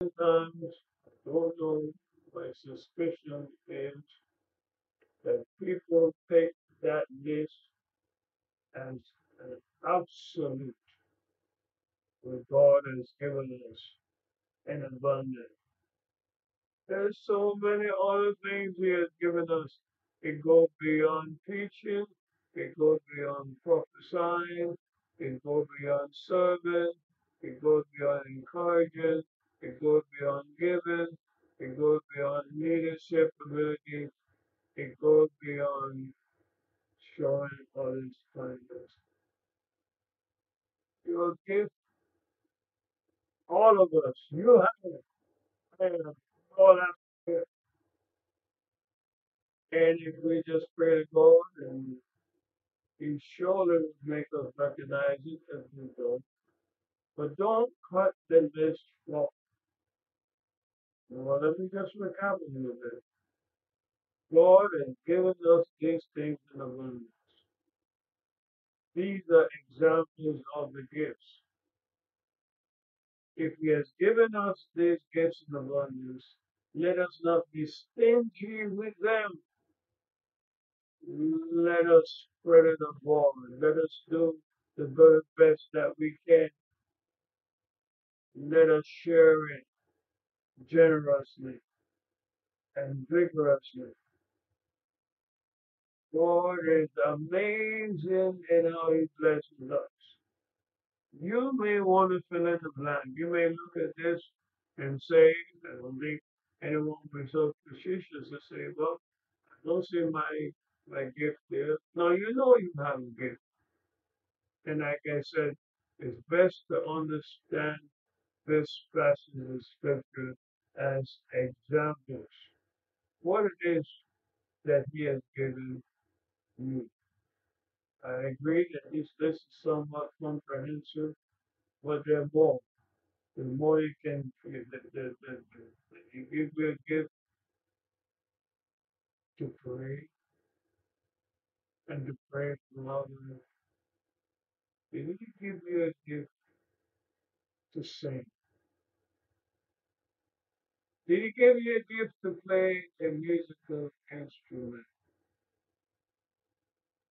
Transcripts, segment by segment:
Sometimes know. My suspicion is that people take that list as an absolute what God has given us in abundance. There's so many other things He has given us. It goes beyond teaching, it goes beyond prophesying, it goes beyond serving, it goes beyond encouraging, it goes beyond giving, it goes beyond leadership ability, it goes beyond showing others kindness. Your gift, all of us, you have it. I have. And if we just pray to God and He surely will make us recognize it as we go. But don't cut the list Well, let me just recap a little bit. God has given us these things in abundance. These are examples of the gifts. If He has given us these gifts in abundance, let us not be stingy with them. Let us spread it abroad. Let us do the very best that we can. Let us share it generously and vigorously. God is amazing in how He blesses us. You may want to fill in the blank. You may look at this and say, I don't think anyone will be so facetious to say, well, I don't see my my gift there. Now, you know you have a gift. And like I said, it's best to understand this passage of scripture as examples. What it is that he has given you. I agree that this list is somewhat comprehensive, but there are more. The more you can, the, the, the, the, he gives you a gift to pray and to pray for others. Did he give you a gift to sing? Did he give you a gift to play a musical instrument?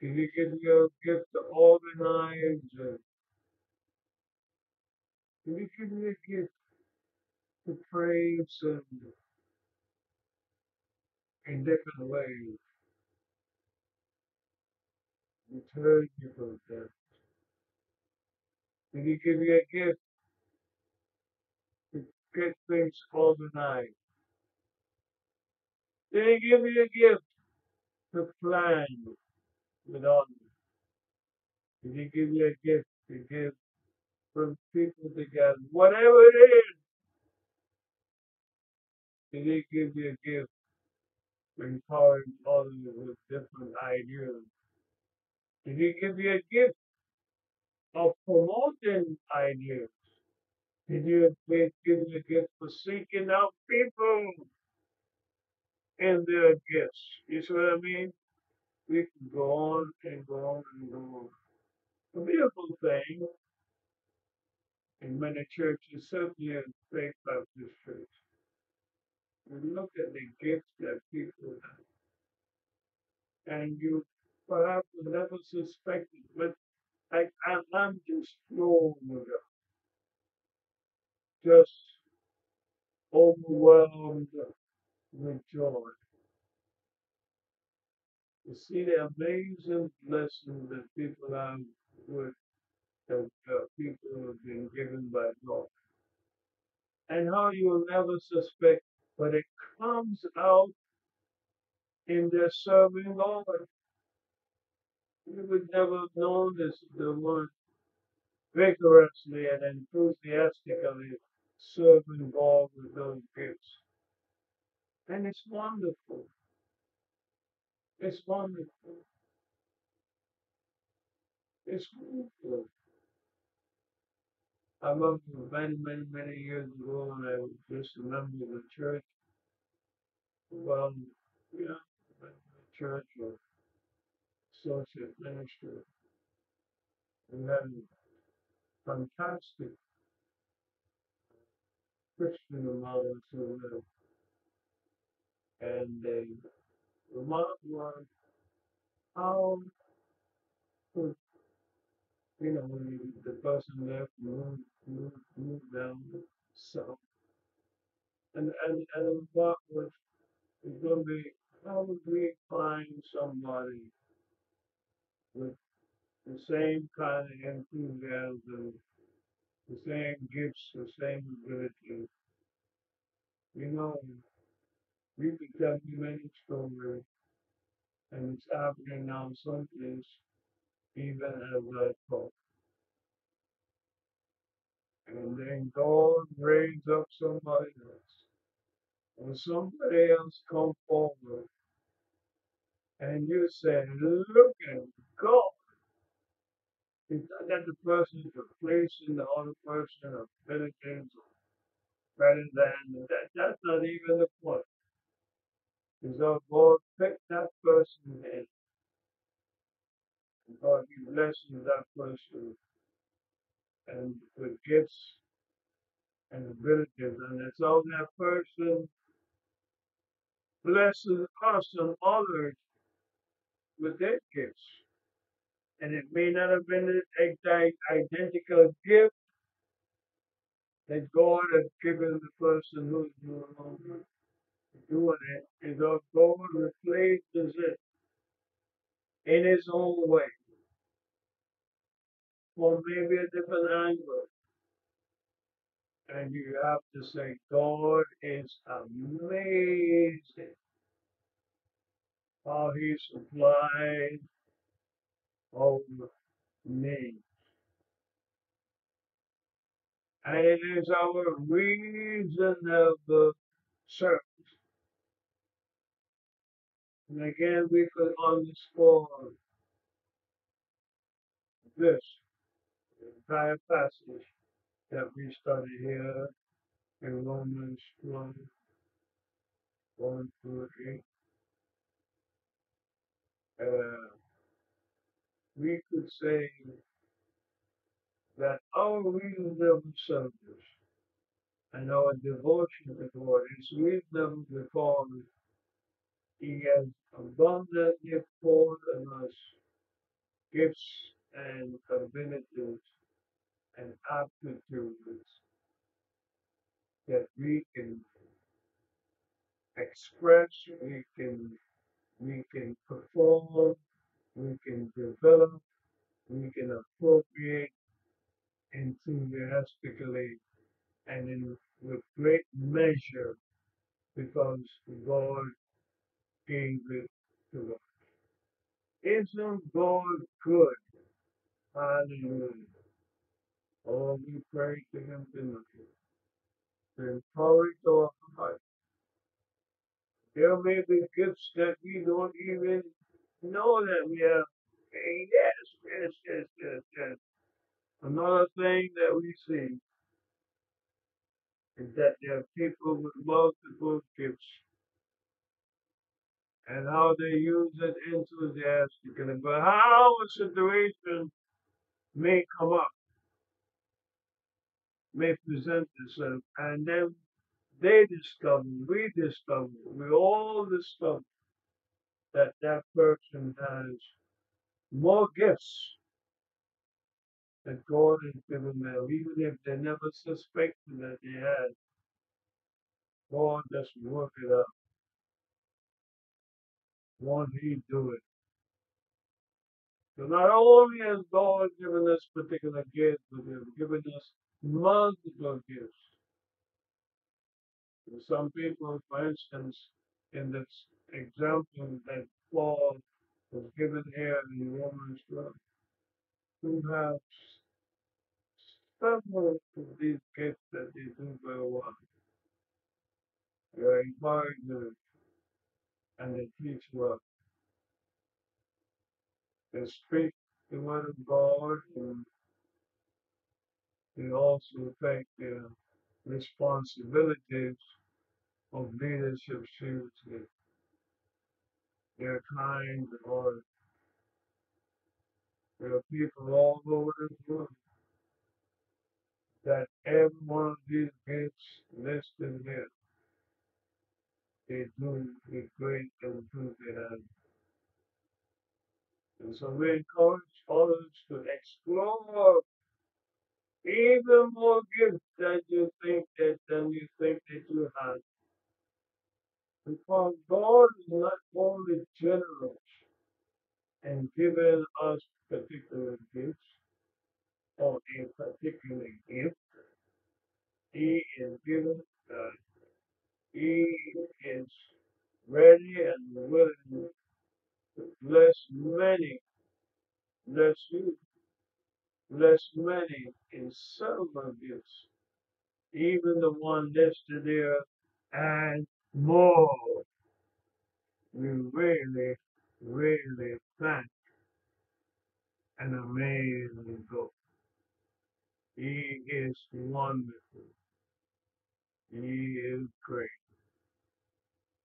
Did he give you a gift to organize? Or did he give you a gift to praise and in different ways? Return you from that. Did he give you a gift get things organized? Did he give you a gift to plan with others? He give you a gift to give from people together? Whatever it is, they give you a gift to encourage others with different ideas? Did he give you a gift of promoting ideas? Did you give you a gift for seeking out people and their gifts? You see what I mean? We can go on and go on and go on. A beautiful thing in many churches, certainly in Faith Baptist Church. We look at the gifts that people have, and you perhaps never suspect it, but I, I, I'm just blown with it, just overwhelmed with joy. To see the amazing blessing that people have with that uh, people have been given by God, and how you will never suspect, but it comes out in their serving God. You would never have known this if they vigorously and enthusiastically serving God with those gifts. And it's wonderful. It's wonderful. It's wonderful. I remember many, many, many years ago when I was just a member of the church. Well, know, the church or associate minister. And then fantastic Christian us who live. And the remark was how you know, when the person left, moved, moved, moved down south. And, and, and remark was, it's going to be, how would we find somebody with the same kind of enthusiasm, the same gifts, the same ability? You know, we you many stories, and it's happening now someplace, even as I talk. And then God raise up somebody else. Or somebody else come forward and you say, look at God. The person is replacing the other person or abilities or better than that. That's not even the point. It's our God pick that person in. And God He blesses that person and with gifts and abilities. And it's all that person blesses us and others with their gifts. And it may not have been an exact identical gift that God has given the person who's doing it. And God God replaces it in his own way. Or maybe a different angle. And you have to say, God is amazing how he supplies all needs. And it is our reasonable service. And again, we could underscore this entire passage that we study here in Romans 1, 1 through 8. Uh, we could say that our reasonable service and our devotion to God is reasonable because He has abundantly poured on us gifts and abilities and aptitudes that we can express, we can we can perform, we can develop, we can appropriate enthusiastically and in with great measure because God gave it to us. Isn't God good? Hallelujah. Oh, we pray to Him tonight to encourage our heart. There may be gifts that we don't even know that we have. Hey, yes, yes, yes, yes, yes. Another thing that we see is that there are people with multiple gifts and how they use it enthusiastically. But how a situation may come up, may present itself, and then they discover, we discover, we all discover that that person has more gifts that God has given them, even if they never suspected that they had. God just work it out. Won't He do it? So not only has God given us particular gifts, but He has given us multiple gifts. Some people, for instance, in this example that Paul was given here in Romans 12, who have several of these gifts that they do very well. They are encouragers and they teach well. They speak the word of God and they also take their responsibilities of leadership seriously. They're kind or there are people all over this world that every one of these gifts listed here they do a great and do good. And so we encourage others to explore even more gifts than you think that than you think that you have. Because God is not only generous and giving us particular gifts or a particular gift, He is giving uh, He is ready and willing to bless many, bless you, bless many in silver gifts, even the one listed there and more. We really, really thank and amazing God. He is wonderful. He is great.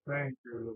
Thank you.